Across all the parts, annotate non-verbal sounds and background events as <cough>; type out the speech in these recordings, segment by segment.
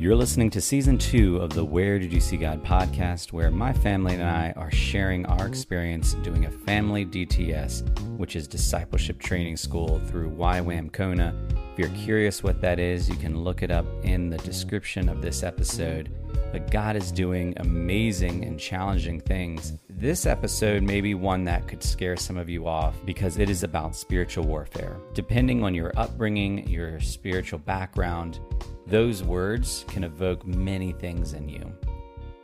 You're listening to season two of the Where Did You See God podcast, where my family and I are sharing our experience doing a family DTS, which is discipleship training school through YWAM Kona. If you're curious what that is, you can look it up in the description of this episode. But God is doing amazing and challenging things. This episode may be one that could scare some of you off because it is about spiritual warfare. Depending on your upbringing, your spiritual background, those words can evoke many things in you.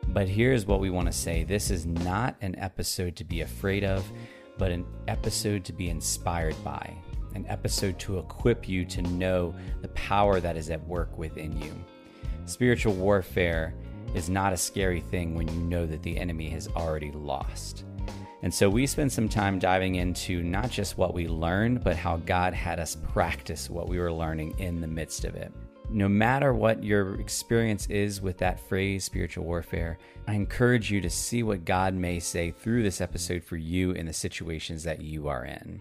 But here's what we want to say this is not an episode to be afraid of, but an episode to be inspired by, an episode to equip you to know the power that is at work within you. Spiritual warfare is not a scary thing when you know that the enemy has already lost. And so we spend some time diving into not just what we learned, but how God had us practice what we were learning in the midst of it no matter what your experience is with that phrase, spiritual warfare, I encourage you to see what God may say through this episode for you in the situations that you are in.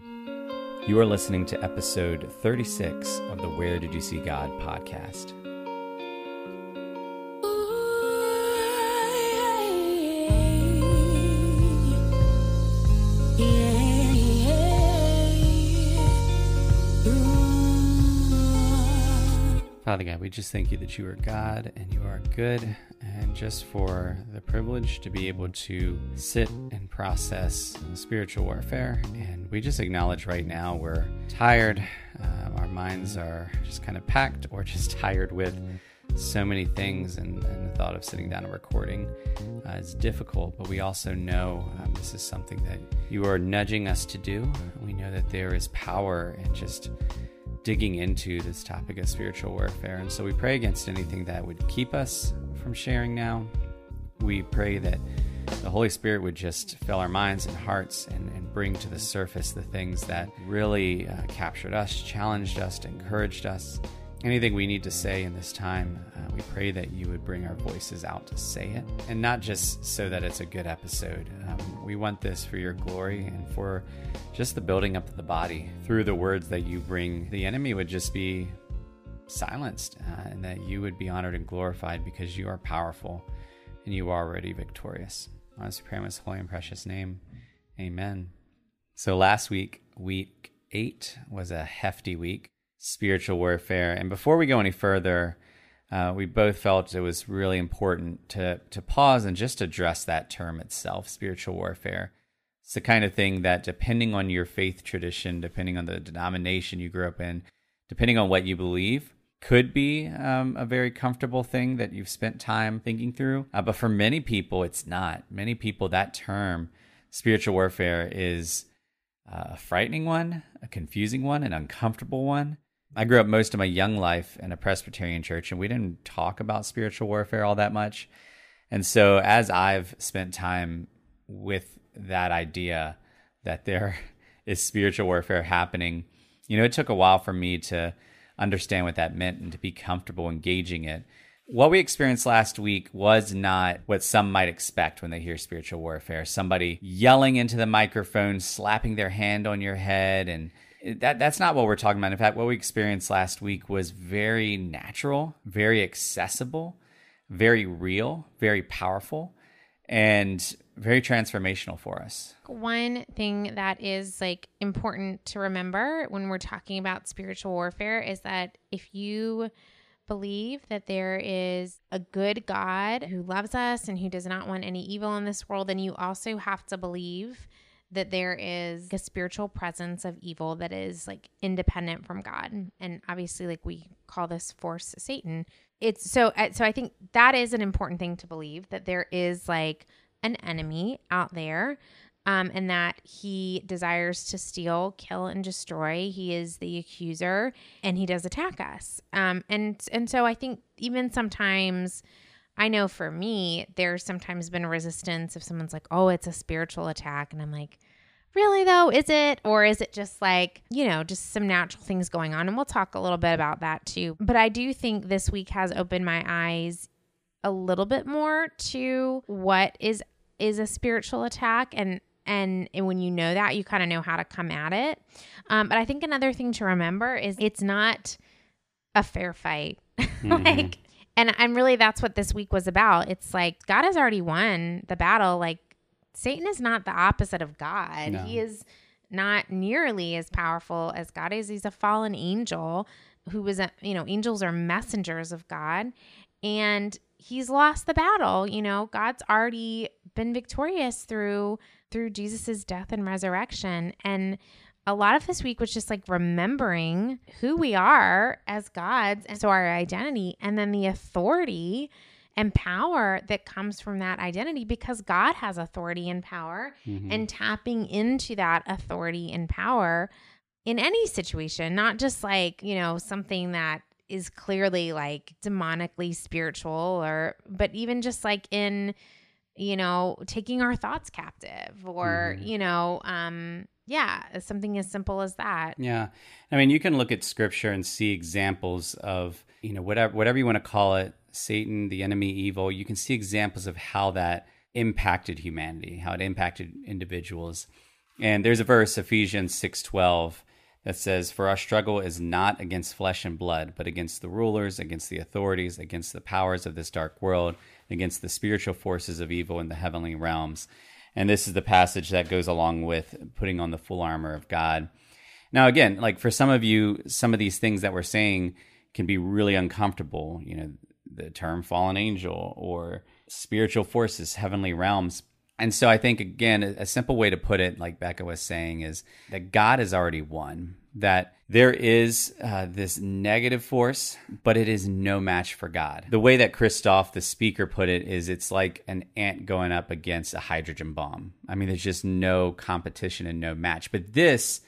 You are listening to episode 36 of the Where Did You See God podcast. Father God, we just thank you that you are God and you are good, and just for the privilege to be able to sit and process spiritual warfare. And we just acknowledge right now we're tired, uh, our minds are just kind of packed or <laughs> just tired with so many things, and, and the thought of sitting down and recording uh, is difficult. But we also know um, this is something that you are nudging us to do. We know that there is power in just digging into this topic of spiritual warfare. And so we pray against anything that would keep us from sharing now. We pray that the Holy Spirit would just fill our minds and hearts and, and bring to the surface the things that really uh, captured us, challenged us, encouraged us. Anything we need to say in this time, uh, we pray that you would bring our voices out to say it. And not just so that it's a good episode. Um, we want this for your glory and for just the building up of the body through the words that you bring. The enemy would just be silenced uh, and that you would be honored and glorified because you are powerful and you are already victorious. In his holy and precious name. Amen. So last week, week eight, was a hefty week spiritual warfare. And before we go any further, uh, we both felt it was really important to to pause and just address that term itself, spiritual warfare. It's the kind of thing that, depending on your faith tradition, depending on the denomination you grew up in, depending on what you believe, could be um, a very comfortable thing that you've spent time thinking through. Uh, but for many people, it's not. Many people, that term, spiritual warfare, is uh, a frightening one, a confusing one, an uncomfortable one. I grew up most of my young life in a Presbyterian church, and we didn't talk about spiritual warfare all that much. And so, as I've spent time with that idea that there <laughs> is spiritual warfare happening, you know, it took a while for me to understand what that meant and to be comfortable engaging it. What we experienced last week was not what some might expect when they hear spiritual warfare somebody yelling into the microphone, slapping their hand on your head, and that that's not what we're talking about. In fact, what we experienced last week was very natural, very accessible, very real, very powerful, and very transformational for us. One thing that is like important to remember when we're talking about spiritual warfare is that if you believe that there is a good God who loves us and who does not want any evil in this world, then you also have to believe that there is a spiritual presence of evil that is like independent from God. And obviously like we call this force Satan. It's so uh, so I think that is an important thing to believe that there is like an enemy out there um, and that he desires to steal, kill, and destroy. He is the accuser, and he does attack us. Um, and and so I think even sometimes I know for me, there's sometimes been resistance if someone's like, oh, it's a spiritual attack. And I'm like, really though, is it? Or is it just like, you know, just some natural things going on? And we'll talk a little bit about that too. But I do think this week has opened my eyes a little bit more to what is is a spiritual attack and and, and when you know that you kind of know how to come at it um, but i think another thing to remember is it's not a fair fight <laughs> mm-hmm. like And and really that's what this week was about. It's like God has already won the battle. Like Satan is not the opposite of God. No. He is not nearly as powerful as God is. He's a fallen angel who was a, you know, angels are messengers of God and he's lost the battle, you know. God's already been victorious through through Jesus's death and resurrection and a lot of this week was just like remembering who we are as gods and so our identity and then the authority and power that comes from that identity because God has authority and power Mhm. and tapping into that authority and power in any situation, not just like, you know, something that is clearly like demonically spiritual or but even just like in you know taking our thoughts captive or Mhm. you know um yeah something as simple as that Yeah. I mean, you can look at scripture and see examples of, you know, whatever whatever you want to call it, Satan, the enemy, evil, you can see examples of how that impacted humanity, how it impacted individuals. And there's a verse Ephesians 6:12 that says, "For our struggle is not against flesh and blood, but against the rulers, against the authorities, against the powers of this dark world, against the spiritual forces of evil in the heavenly realms." And this is the passage that goes along with putting on the full armor of God. Now, again, like for some of you, some of these things that we're saying can be really uncomfortable. You know, the term fallen angel or spiritual forces, heavenly realms. And so I think, again, a simple way to put it, like Becca was saying, is that God has already won, that there is uh, this negative force, but it is no match for God. The way that Christoph, the speaker, put it is it's like an ant going up against a hydrogen bomb. I mean, there's just no competition and no match. But this,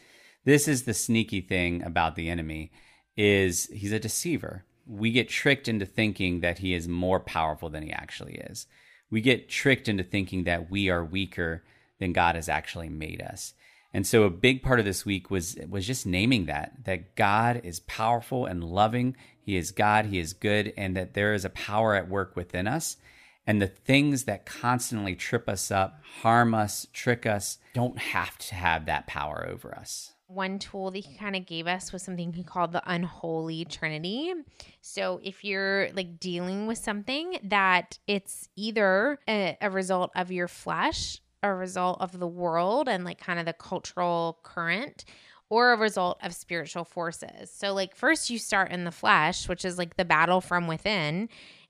this is the sneaky thing about the enemy is he's a deceiver. We get tricked into thinking that he is more powerful than he actually is. We get tricked into thinking that we are weaker than God has actually made us. And so a big part of this week was was just naming that that God is powerful and loving. He is God, he is good and that there is a power at work within us. And the things that constantly trip us up, harm us, trick us, don't have to have that power over us. one tool that he kind of gave us was something he called the unholy trinity so if you're like dealing with something that it's either a, a result of your flesh a result of the world and like kind of the cultural current or a result of spiritual forces. So like first you start in the flesh which is like the battle from within.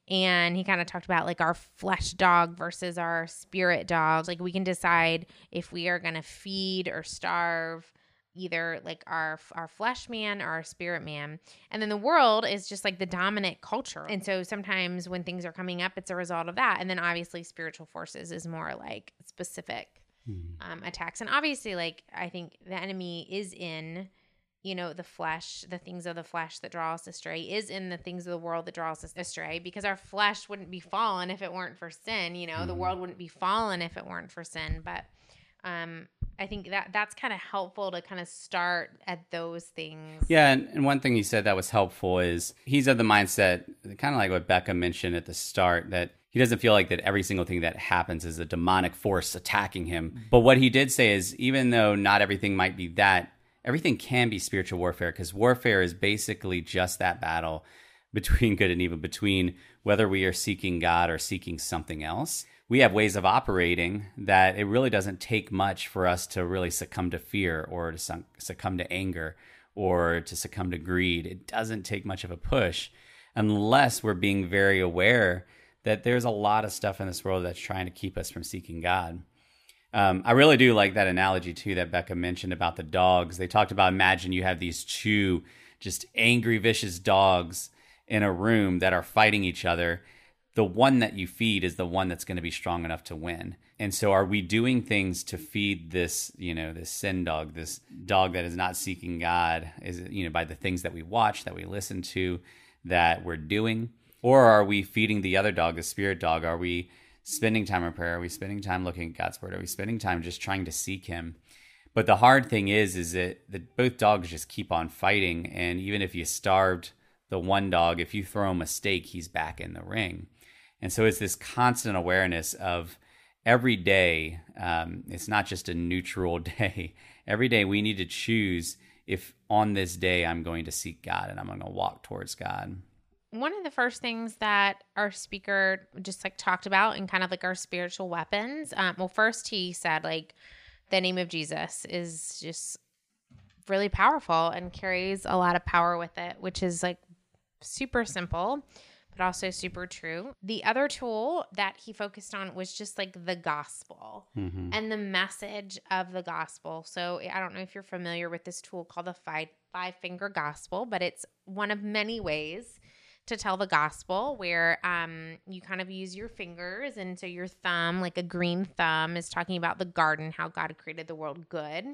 And he kind of talked about like our flesh dog versus our spirit dog. Like we can decide if we are going to feed or starve either like our our flesh man or our spirit man. And then the world is just like the dominant culture. And so sometimes when things are coming up it's a result of that. And then obviously spiritual forces is more like specific um, attacks. And obviously like i think the enemy is in you know the flesh the things of the flesh that draw us astray is in the things of the world that draw us astray because our flesh wouldn't be fallen if it weren't for sin you know? The Mhm. world wouldn't be fallen if it weren't for sin. But um i think that that's kind of helpful to kind of start at those things Yeah, and, and one thing he said that was helpful is he's of the mindset, kind of like what Becca mentioned at the start, that he doesn't feel like that every single thing that happens is a demonic force attacking him. But what he did say is, even though not everything might be that, everything can be spiritual warfare because warfare is basically just that battle between <laughs> good and evil, between whether we are seeking God or seeking something else. We have ways of operating that it really doesn't take much for us to really succumb to fear or to succumb to anger or to succumb to greed. It doesn't take much of a push unless we're being very aware that there's a lot of stuff in this world that's trying to keep us from seeking God. Um, I really do like that analogy too that Becca mentioned about the dogs. They talked about imagine you have these two just angry, vicious dogs in a room that are fighting each other. The one that you feed is the one that's going to be strong enough to win. And so, are we doing things to feed this, you know, this sin dog, this dog that is not seeking God? Is you know, by the things that we watch, that we listen to, that we're doing? Or are we feeding the other dog, the spirit dog? Are we spending time in prayer? Are we spending time looking at God's word? Are we spending time just trying to seek Him? But the hard thing is, is that the, both dogs just keep on fighting, and even if you starved the one dog, if you throw him a steak, he's back in the ring. And so it's this constant awareness of every day. Um, it's not just a neutral <laughs> day. Every day we need to choose if on this day I'm going to seek God and I'm going to walk towards God. one of the first things that our speaker just like talked about and kind of like our spiritual weapons. Um, well, first he said like the name of Jesus is just really powerful and carries a lot of power with it, which is like super simple, but also super true. The other tool that he focused on was just like the gospel Mm-hmm. and the message of the gospel. So I don't know if you're familiar with this tool called the five five finger gospel, but it's one of many ways to tell the gospel where um, you kind of use your fingers and so your thumb like a green thumb is talking about the garden how god created the world good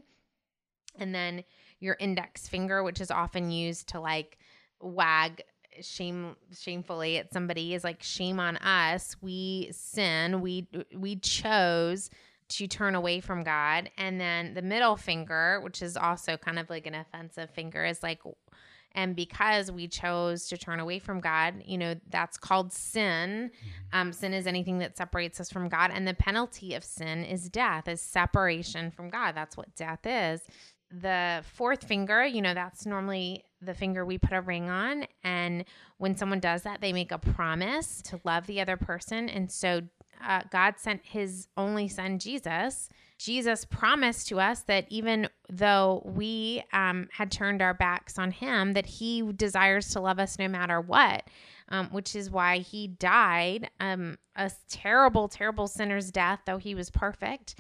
and then your index finger which is often used to like wag shame shamefully at somebody is like shame on us. We sin. We we chose to turn away from god. And then the middle finger which is also kind of like an offensive finger is like and because we chose to turn away from god you know that's called sin. Um, sin is anything that separates us from god. And the penalty of sin is death is separation from god. That's what death is the fourth finger, you know, that's normally the finger we put a ring on. And when someone does that, they make a promise to love the other person. And so uh, God sent his only son, Jesus. Jesus promised to us that even though we um, had turned our backs on him, that he desires to love us no matter what. Um, which is why he died um, a terrible, terrible sinner's death, though he was perfect.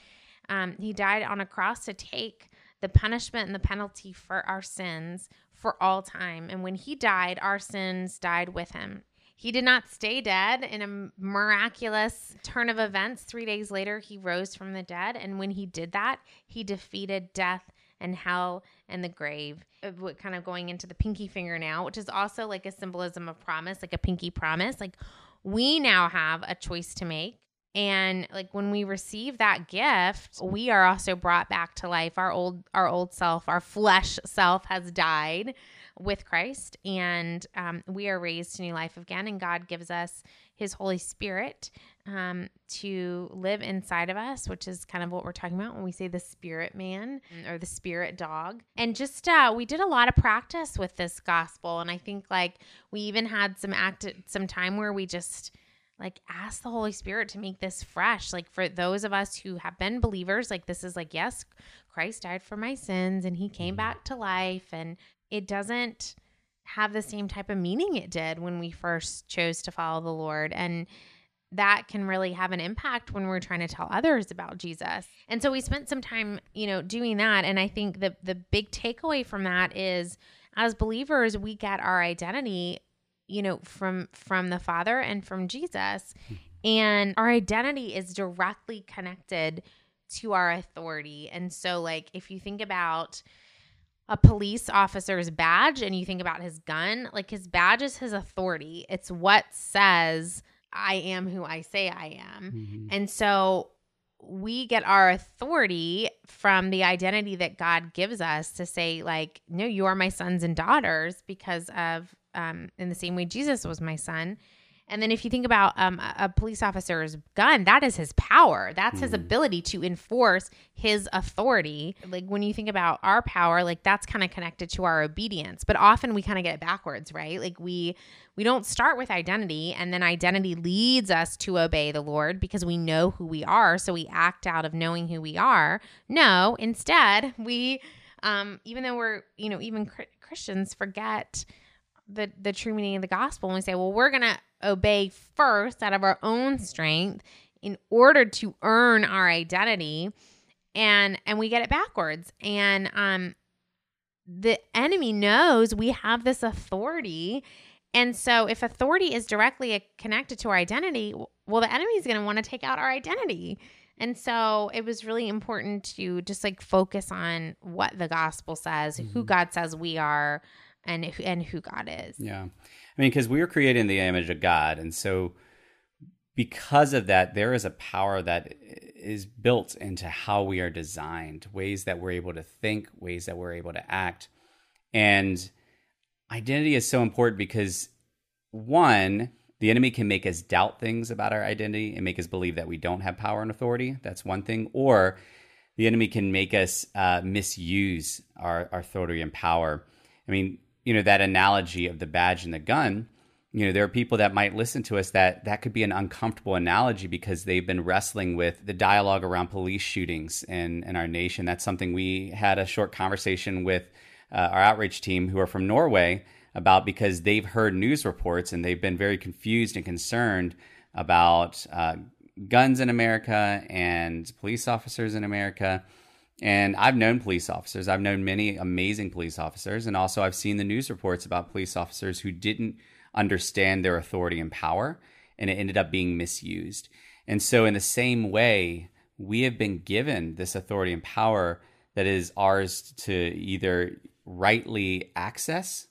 Um, he died on a cross to take the punishment and the penalty for our sins for all time. And when he died, our sins died with him. He did not stay dead in a miraculous turn of events. Three days later, he rose from the dead. And when he did that, he defeated death and hell and the grave. What- Kind of going into the pinky finger now, which is also like a symbolism of promise, like a pinky promise. Like we now have a choice to make. And like when we receive that gift, we are also brought back to life. Our old our old self, our flesh self has died with Christ, and um, we are raised to new life again. And God gives us His Holy Spirit um, to live inside of us, which is kind of what we're talking about when we say the Spirit Man or the Spirit Dog. And just uh, we did a lot of practice with this gospel, and I think like we even had some act some time where we just like ask the holy spirit to make this fresh. Like for those of us who have been believers like this is like yes christ died for my sins and he came mm-hmm. back to life. And it doesn't have the same type of meaning it did when we first chose to follow the lord. And that can really have an impact when we're trying to tell others about Jesus. And so we spent some time, you know, doing that. And I think the the big takeaway from that is as believers we get our identity you know from from the father and from jesus. And our identity is directly connected to our authority. And so like if you think about a police officer's badge and you think about his gun like his badge is his authority. It's what says i am who i say i am. Mm-hmm. and so we get our authority from the identity that God gives us to say, like, no, you are my sons and daughters because of, um, in the same way Jesus was my son. And then if you think about um, a a police officer's gun, that is his power. That's his Mhm. ability to enforce his authority. Like when you think about our power, like that's kind of connected to our obedience. But often we kind of get it backwards, right? Like we we don't start with identity and then identity leads us to obey the Lord because we know who we are, so we act out of knowing who we are. No, instead, we um even though we're, you know, even cr- Christians forget the the true meaning of the gospel and we say, well, we're going to obey first out of our own strength in order to earn our identity. And and we get it backwards. And um the enemy knows we have this authority. And so if authority is directly connected to our identity well the enemy is going to want to take out our identity. And so it was really important to just like focus on what the gospel says who Mhm. god says we are and and who god is Yeah. I mean, because we were created in the image of God. And so, because of that, there is a power that is built into how we are designed, ways that we're able to think, ways that we're able to act. And identity is so important because, one, the enemy can make us doubt things about our identity and make us believe that we don't have power and authority. That's one thing. Or the enemy can make us uh, misuse our, our authority and power. I mean, you know, that analogy of the badge and the gun, you know there are people that might listen to us that that could be an uncomfortable analogy because they've been wrestling with the dialogue around police shootings in in our nation. That's something we had a short conversation with uh, our outreach team who are from norway about because they've heard news reports and they've been very confused and concerned about uh, guns in america and police officers in america and I've known police officers. I've known many amazing police officers. And also, I've seen the news reports about police officers who didn't understand their authority and power, and it ended up being misused. And so, in the same way, we have been given this authority and power that is ours to either rightly access,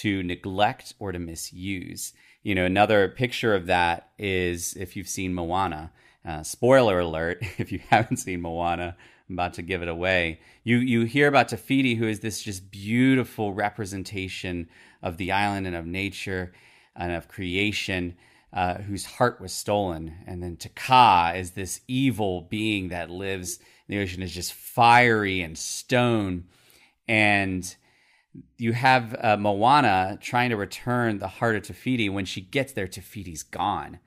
to neglect, or to misuse. You know, another picture of that is if you've seen Moana. Uh, spoiler alert <laughs> if you haven't seen Moana, I'm about to give it away. You you hear about Te Fiti, who is this just beautiful representation of the island and of nature and of creation, uh, whose heart was stolen. And then Te Kā is this evil being that lives in the ocean, is just fiery and stone. And you have uh, Moana trying to return the heart of Te Fiti. When she gets there, Te Fiti's gone.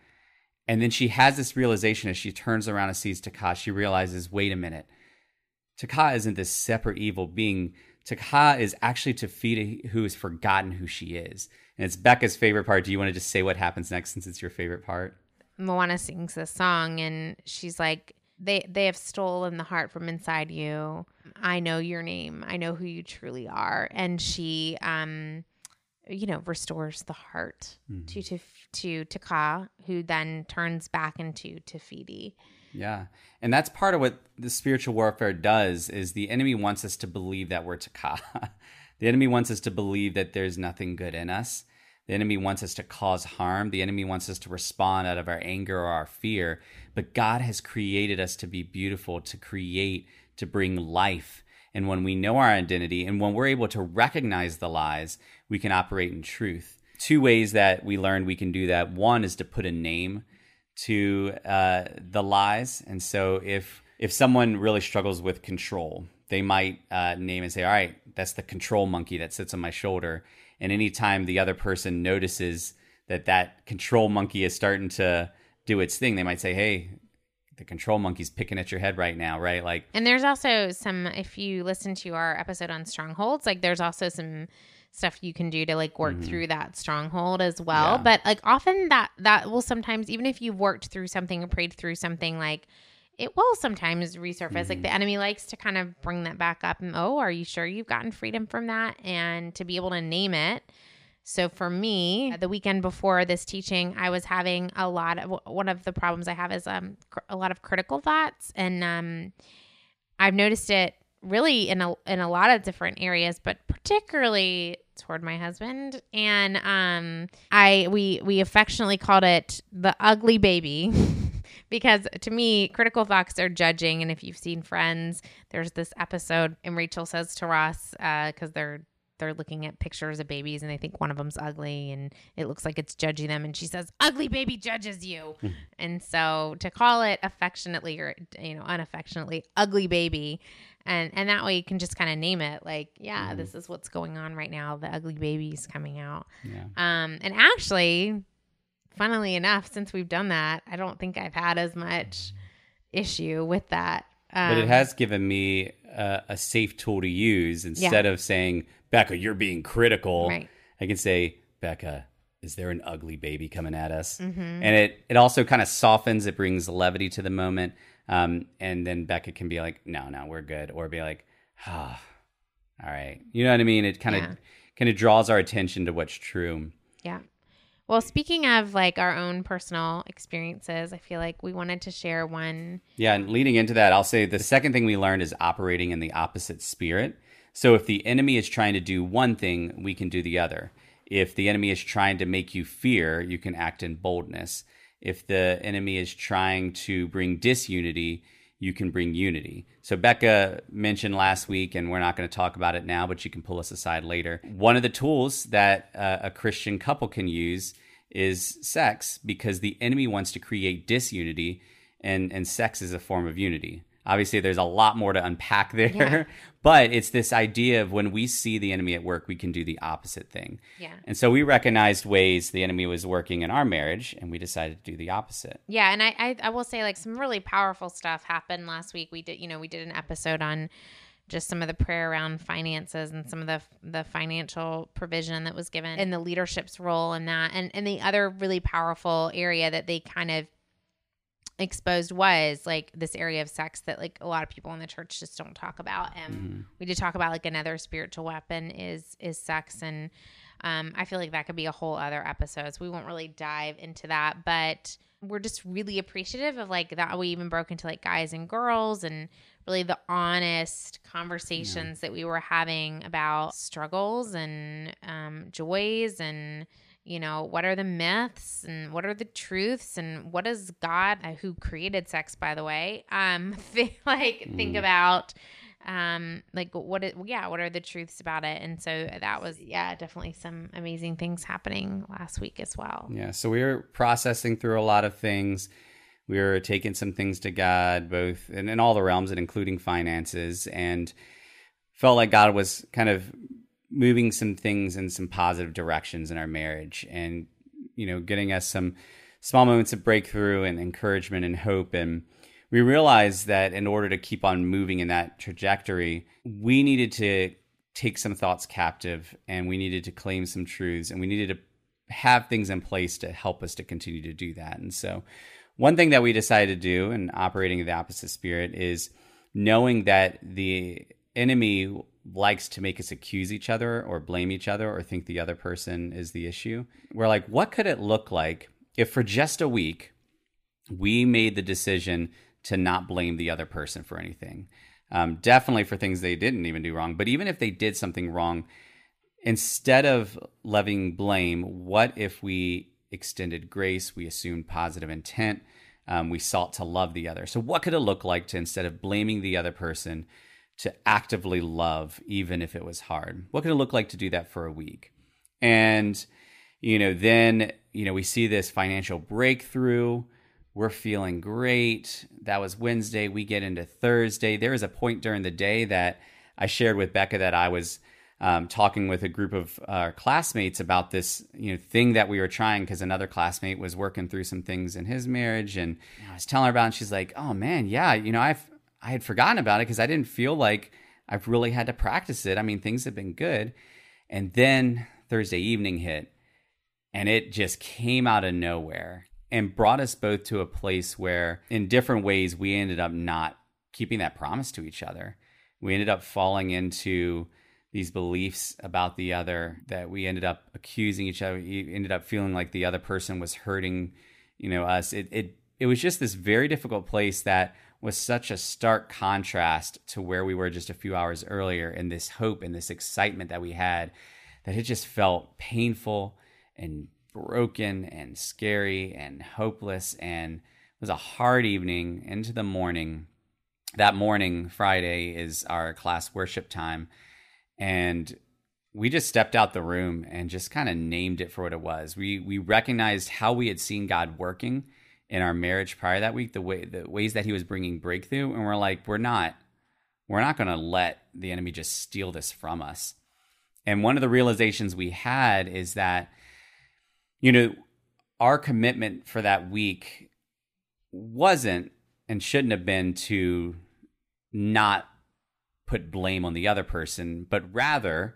And then she has this realization as she turns around and sees Te Kā, she realizes, wait a minute, Te Kā isn't this separate evil being. Te Kā is actually Te Fiti who has forgotten who she is. And it's Becca's favorite part. Do you want to just say what happens next since it's your favorite part? Moana sings this song and she's like, they they have stolen the heart from inside you. I know your name. I know who you truly are. And she um you know restores the heart mm-hmm. to to to Te Kā, who then turns back into Te Fiti. Yeah. And that's part of what the spiritual warfare does is the enemy wants us to believe that we're Te Kā. <laughs> the enemy wants us to believe that there's nothing good in us. The enemy wants us to cause harm. The enemy wants us to respond out of our anger or our fear. But God has created us to be beautiful, to create, to bring life. And when we know our identity and when we're able to recognize the lies, we can operate in truth. Two ways that we learned we can do that. One is to put a name to uh, the lies. And so if if someone really struggles with control, they might uh, name and say, "All right, that's the control monkey that sits on my shoulder." And anytime the other person notices that that control monkey is starting to do its thing, they might say, "Hey, the control monkey's picking at your head right now, right?" Like, and there's also some. If you listen to our episode on strongholds, like there's also some stuff you can do to like work mm-hmm. through that stronghold as well. Yeah. But like often that that will sometimes even if you've worked through something or prayed through something like it will sometimes resurface. Mm-hmm. Like the enemy likes to kind of bring that back up and oh, are you sure you've gotten freedom from that? And to be able to name it. So for me, the weekend before this teaching, I was having a lot of one of the problems I have is um cr- a lot of critical thoughts and um I've noticed it really in a in a lot of different areas, but particularly toward my husband. And um, I we we affectionately called it the ugly baby. <laughs> because to me, critical thoughts are judging. And if you've seen Friends, there's this episode, and Rachel says to Ross, because uh, they're they're looking at pictures of babies and they think one of them's ugly and it looks like it's judging them and she says ugly baby judges you hmm. and so to call it affectionately or you know unaffectionately ugly baby and and that way you can just kind of name it like yeah mm. this is what's going on right now the ugly baby's coming out yeah. um and actually funnily enough since we've done that i don't think i've had as much issue with that um, but it um, has given me a, a safe tool to use instead yeah. of saying Becca, you're being critical. Right. I can say, Becca, is there an ugly baby coming at us? Mm-hmm. And it it also kind of softens. It brings levity to the moment. Um, and then Becca can be like, no, no, we're good, or be like, ah, oh, all right. You know what I mean? It kind of yeah. kind of draws our attention to what's true. Yeah. Well, speaking of like our own personal experiences, I feel like we wanted to share one. Yeah, and leading into that, I'll say the second thing we learned is operating in the opposite spirit. So if the enemy is trying to do one thing, we can do the other. If the enemy is trying to make you fear, you can act in boldness. If the enemy is trying to bring disunity, you can bring unity. So, Becca mentioned last week, and we're not going to talk about it now, but you can pull us aside later. One of the tools that uh, a Christian couple can use is sex because the enemy wants to create disunity, and, and sex is a form of unity. Obviously, there's a lot more to unpack there, Yeah. <laughs> but it's this idea of when we see the enemy at work, we can do the opposite thing. Yeah. And so we recognized ways the enemy was working in our marriage, and we decided to do the opposite. Yeah, and I, I I will say like some really powerful stuff happened last week. We did you know we did an episode on just some of the prayer around finances and some of the the financial provision that was given and the leadership's role in that and and the other really powerful area that they kind of exposed was like this area of sex that like a lot of people in the church just don't talk about. And Mhm. we did talk about like another spiritual weapon is is sex. And um, i feel like that could be a whole other episode. So we won't really dive into that. But we're just really appreciative of like that we even broke into like guys and girls and really the honest conversations that we were having about struggles and um, joys and you know what are the myths and what are the truths and what does god uh, who created sex by the way um <laughs> think, like think Mm. about um like what it yeah what are the truths about it and so that was yeah definitely some amazing things happening last week as well Yeah, so we were processing through a lot of things. We were taking some things to God, both in, in all the realms, and including finances, and felt like God was kind of moving some things in some positive directions in our marriage, and you know, getting us some small moments of breakthrough and encouragement and hope. And we realized that in order to keep on moving in that trajectory, we needed to take some thoughts captive, and we needed to claim some truths, and we needed to have things in place to help us to continue to do that. And so, one thing that we decided to do in operating in the opposite spirit is knowing that the enemy likes to make us accuse each other or blame each other or think the other person is the issue. We're like, what could it look like if for just a week we made the decision to not blame the other person for anything? Um, definitely for things they didn't even do wrong, but even if they did something wrong, instead of levying blame, what if we extended grace, we assumed positive intent, um, we sought to love the other? So, what could it look like to instead of blaming the other person, to actively love, even if it was hard? What could it look like to do that for a week? And, you know, then, you know, we see this financial breakthrough. We're feeling great. That was Wednesday. We get into Thursday. There was a point during the day that I shared with Becca that I was um, talking with a group of uh, classmates about this, you know, thing that we were trying because another classmate was working through some things in his marriage, and I was telling her about, it, and she's like, "Oh man, yeah, you know, I've I had forgotten about it because I didn't feel like I've really had to practice it. I mean, things have been good, and then Thursday evening hit, and it just came out of nowhere and brought us both to a place where, in different ways, we ended up not keeping that promise to each other. We ended up falling into these beliefs about the other that we ended up accusing each other. We ended up feeling like the other person was hurting, you know, us. It it it was just this very difficult place that was such a stark contrast to where we were just a few hours earlier and this hope and this excitement that we had that it just felt painful and broken and scary and hopeless. And it was a hard evening into the morning. That morning friday is our class worship time. And we just stepped out the room and just kind of named it for what it was. We we recognized how we had seen god working in our marriage prior that week the way the ways that he was bringing breakthrough and we're like we're not we're not going to let the enemy just steal this from us. And one of the realizations we had is that you know our commitment for that week wasn't and shouldn't have been to not put blame on the other person but rather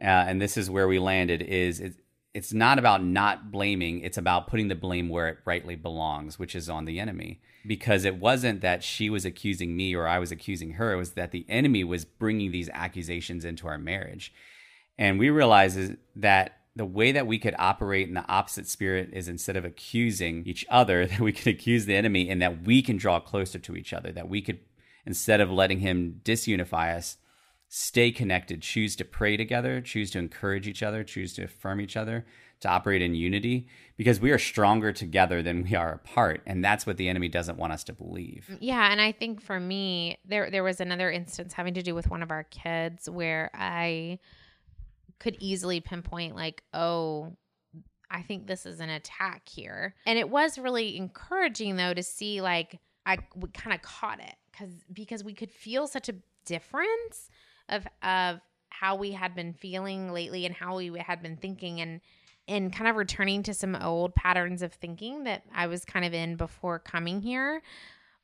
uh, and this is where we landed is it, it's not about not blaming it's about putting the blame where it rightly belongs which is on the enemy. Because it wasn't that she was accusing me or i was accusing her it was that the enemy was bringing these accusations into our marriage. And we realized that the way that we could operate in the opposite spirit is instead of accusing each other <laughs> that we could accuse the enemy and that we can draw closer to each other that we could instead of letting him disunify us stay connected, choose to pray together, choose to encourage each other, choose to affirm each other, to operate in unity, because we are stronger together than we are apart. And that's what the enemy doesn't want us to believe. Mm, yeah, and I think for me, there there was another instance having to do with one of our kids where I could easily pinpoint like, oh, I think this is an attack here. And it was really encouraging though to see like I we kind of caught it because because we could feel such a difference of of how we had been feeling lately and how we had been thinking and and kind of returning to some old patterns of thinking that I was kind of in before coming here.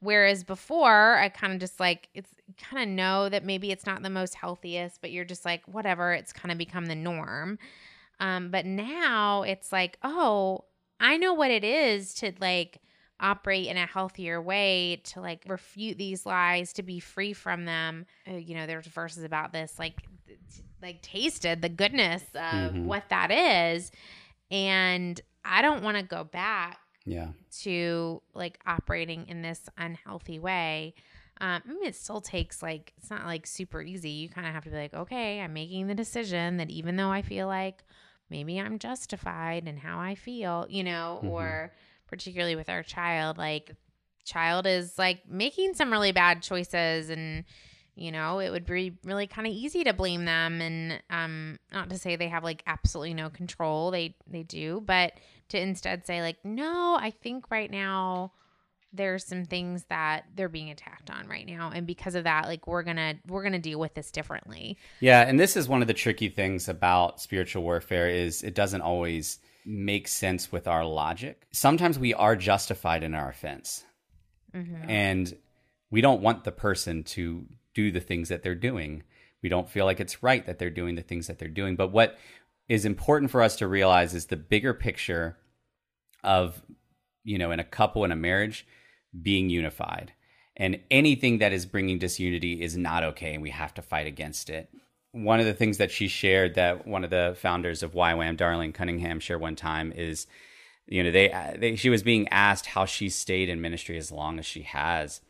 Whereas before, I kind of just like it's kind of know that maybe it's not the most healthiest, but you're just like whatever. It's kind of become the norm. Um, but now it's like, oh, I know what it is to like operate in a healthier way to like refute these lies to be free from them uh, you know there's verses about this like like tasted the goodness of mm-hmm. what that is and i don't want to go back yeah to like operating in this unhealthy way um, I mean, it still takes like it's not like super easy. You kind of have to be like, okay, I'm making the decision that even though I feel like maybe I'm justified in how I feel, you know, mm-hmm. or particularly with our child, like child is like making some really bad choices and you know it would be really kind of easy to blame them and um not to say they have like absolutely no control they they do but to instead say like no i think right now there's some things that they're being attacked on right now and because of that like we're gonna we're gonna deal with this differently. Yeah and this is one of the tricky things about spiritual warfare is it doesn't always make sense with our logic. Sometimes we are justified in our offense. Mm-hmm. And we don't want the person to do the things that they're doing. We don't feel like it's right that they're doing the things that they're doing. But what is important for us to realize is the bigger picture of, you know, in a couple, in a marriage, being unified. And anything that is bringing disunity is not okay, and we have to fight against it one of the things that she shared that one of the founders of YWAM, Darlene Cunningham, shared one time is, you know, they, they she was being asked how she stayed in ministry as long as she has,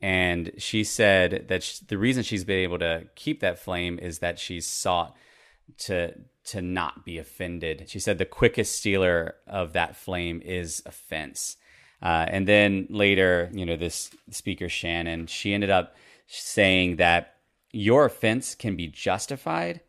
and she said that she, the reason she's been able to keep that flame is that she's sought to to not be offended. She said the quickest stealer of that flame is offense. Uh, and then later, you know, this speaker Shannon, she ended up saying that your offense can be justified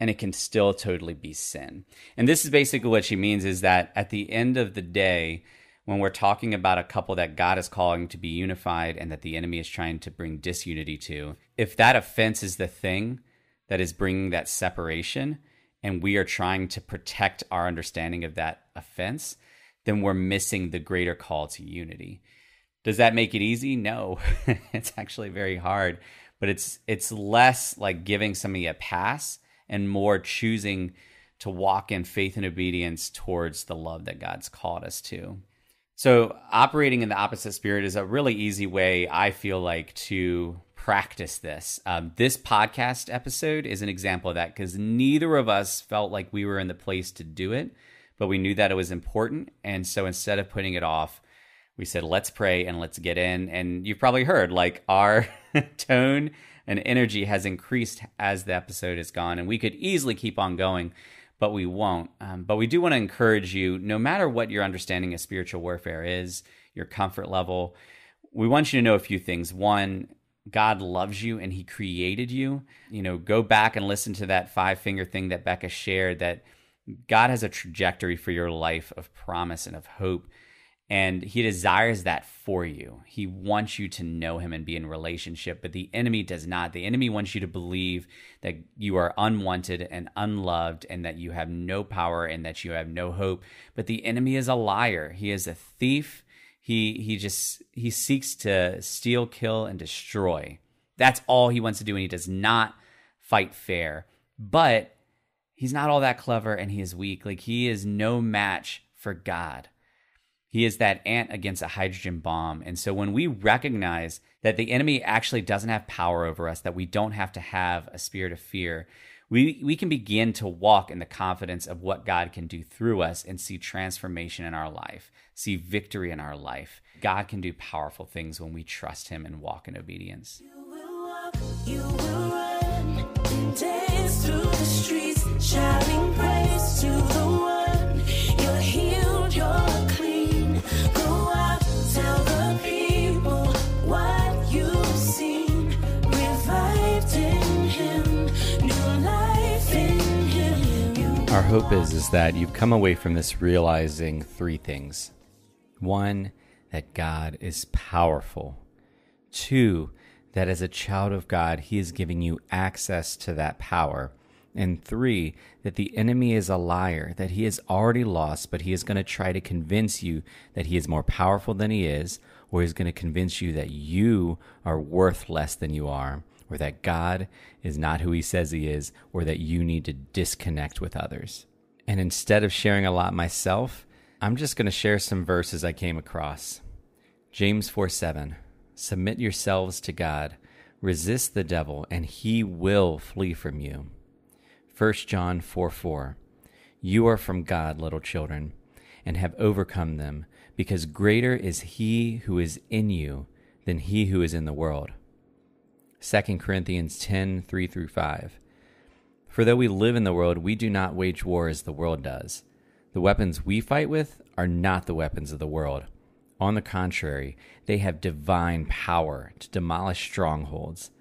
and it can still totally be sin. And this is basically what she means is that at the end of the day, when we're talking about a couple that God is calling to be unified and that the enemy is trying to bring disunity to, if that offense is the thing that is bringing that separation and we are trying to protect our understanding of that offense, then we're missing the greater call to unity. Does that make it easy? No, <laughs> it's actually very hard but it's it's less like giving somebody a pass and more choosing to walk in faith and obedience towards the love that God's called us to. So, operating in the opposite spirit is a really easy way, I feel like, to practice this. Um, this podcast episode is an example of that because neither of us felt like we were in the place to do it, but we knew that it was important. And so, instead of putting it off, we said, let's pray and let's get in. And you've probably heard like our <laughs> tone and energy has increased as the episode has gone. And we could easily keep on going, but we won't. Um, but we do want to encourage you, no matter what your understanding of spiritual warfare is, your comfort level, we want you to know a few things. One, God loves you and he created you. You know, go back and listen to that five finger thing that Becca shared that God has a trajectory for your life of promise and of hope and he desires that for you. He wants you to know him and be in relationship, but the enemy does not. The enemy wants you to believe that you are unwanted and unloved and that you have no power and that you have no hope. But the enemy is a liar. He is a thief. He he just he seeks to steal, kill and destroy. That's all he wants to do and he does not fight fair. But he's not all that clever and he is weak. Like he is no match for God. He is that ant against a hydrogen bomb. And so when we recognize that the enemy actually doesn't have power over us, that we don't have to have a spirit of fear, we, we can begin to walk in the confidence of what God can do through us and see transformation in our life, see victory in our life. God can do powerful things when we trust Him and walk in obedience. You hope is is that you've come away from this realizing three things. One, that God is powerful. Two, that as a child of God, He is giving you access to that power. And three, that the enemy is a liar, that he is already lost, but he is going to try to convince you that he is more powerful than he is, or he's going to convince you that you are worth less than you are, or that God is not who he says he is, or that you need to disconnect with others. And instead of sharing a lot myself, I'm just going to share some verses I came across. James 4 7. Submit yourselves to God, resist the devil, and he will flee from you. 1 John 4 4. You are from God, little children, and have overcome them, because greater is he who is in you than he who is in the world. 2 Corinthians 10 3 through 5. For though we live in the world, we do not wage war as the world does. The weapons we fight with are not the weapons of the world. On the contrary, they have divine power to demolish strongholds.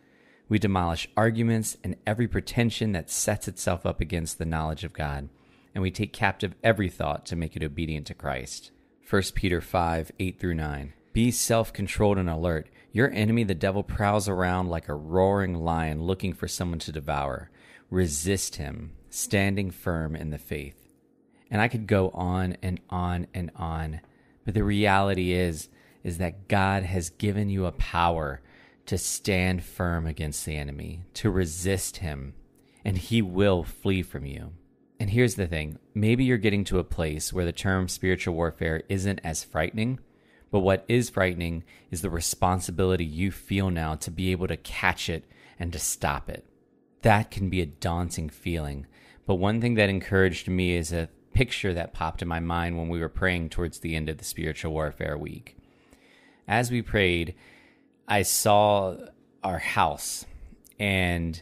We demolish arguments and every pretension that sets itself up against the knowledge of God, and we take captive every thought to make it obedient to Christ. 1 Peter 5 8 through 9. Be self controlled and alert. Your enemy, the devil, prowls around like a roaring lion looking for someone to devour. Resist him, standing firm in the faith. And I could go on and on and on, but the reality is, is that God has given you a power to stand firm against the enemy, to resist him, and he will flee from you. And here's the thing maybe you're getting to a place where the term spiritual warfare isn't as frightening, but what is frightening is the responsibility you feel now to be able to catch it and to stop it. That can be a daunting feeling. But one thing that encouraged me is a picture that popped in my mind when we were praying towards the end of the spiritual warfare week. As we prayed, I saw our house and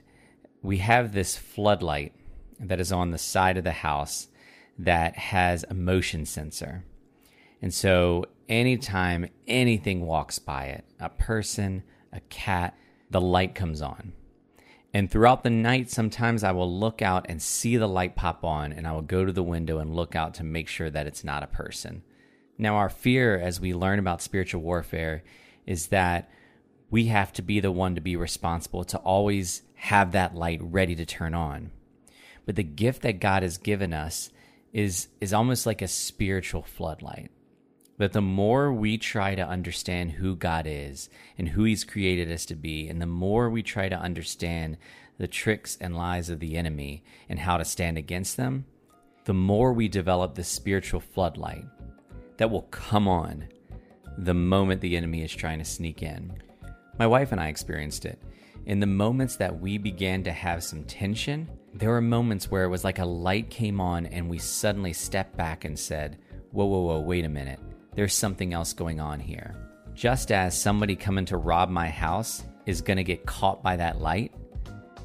we have this floodlight that is on the side of the house that has a motion sensor. And so anytime anything walks by it, a person, a cat, the light comes on. And throughout the night, sometimes I will look out and see the light pop on, and I will go to the window and look out to make sure that it's not a person. Now, our fear as we learn about spiritual warfare is that we have to be the one to be responsible to always have that light ready to turn on. But the gift that God has given us is is almost like a spiritual floodlight. That the more we try to understand who God is and who He's created us to be, and the more we try to understand the tricks and lies of the enemy and how to stand against them, the more we develop this spiritual floodlight that will come on the moment the enemy is trying to sneak in. My wife and I experienced it. In the moments that we began to have some tension, there were moments where it was like a light came on and we suddenly stepped back and said, Whoa, whoa, whoa, wait a minute. There's something else going on here. Just as somebody coming to rob my house is going to get caught by that light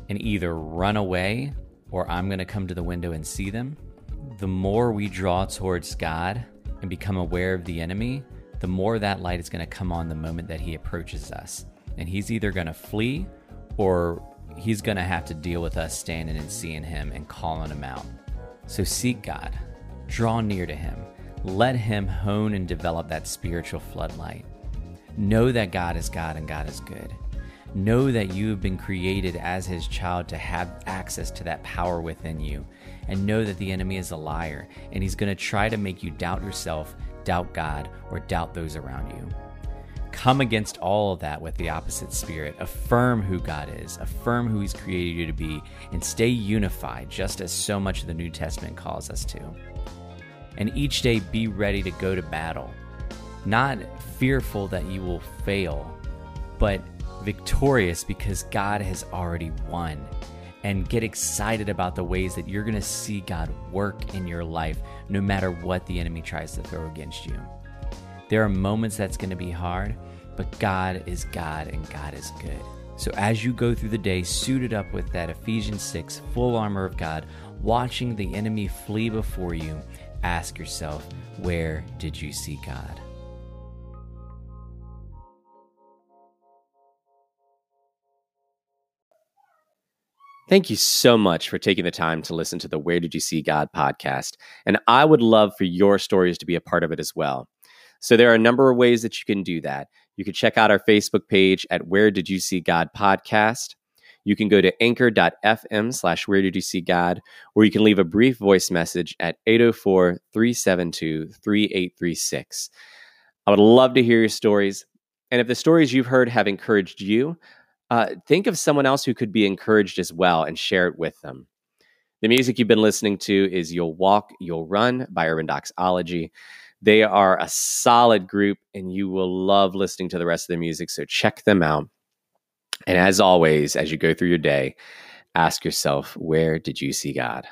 and either run away or I'm going to come to the window and see them, the more we draw towards God and become aware of the enemy, the more that light is going to come on the moment that he approaches us and he's either going to flee or he's going to have to deal with us standing and seeing him and calling him out. So seek God, draw near to him, let him hone and develop that spiritual floodlight. Know that God is God and God is good. Know that you have been created as his child to have access to that power within you. And know that the enemy is a liar and he's going to try to make you doubt yourself, doubt God, or doubt those around you. Come against all of that with the opposite spirit. Affirm who God is, affirm who He's created you to be, and stay unified, just as so much of the New Testament calls us to. And each day be ready to go to battle, not fearful that you will fail, but victorious because God has already won. And get excited about the ways that you're going to see God work in your life no matter what the enemy tries to throw against you. There are moments that's going to be hard, but God is God and God is good. So as you go through the day, suited up with that Ephesians 6 full armor of God, watching the enemy flee before you, ask yourself, where did you see God? Thank you so much for taking the time to listen to the Where Did You See God podcast. And I would love for your stories to be a part of it as well. So there are a number of ways that you can do that. You can check out our Facebook page at Where Did You See God podcast. You can go to anchor.fm slash where did you see God, or you can leave a brief voice message at 804 372 3836. I would love to hear your stories. And if the stories you've heard have encouraged you, uh, think of someone else who could be encouraged as well and share it with them. The music you've been listening to is You'll Walk, You'll Run by Urban Doxology. They are a solid group, and you will love listening to the rest of their music. So check them out. And as always, as you go through your day, ask yourself, where did you see God?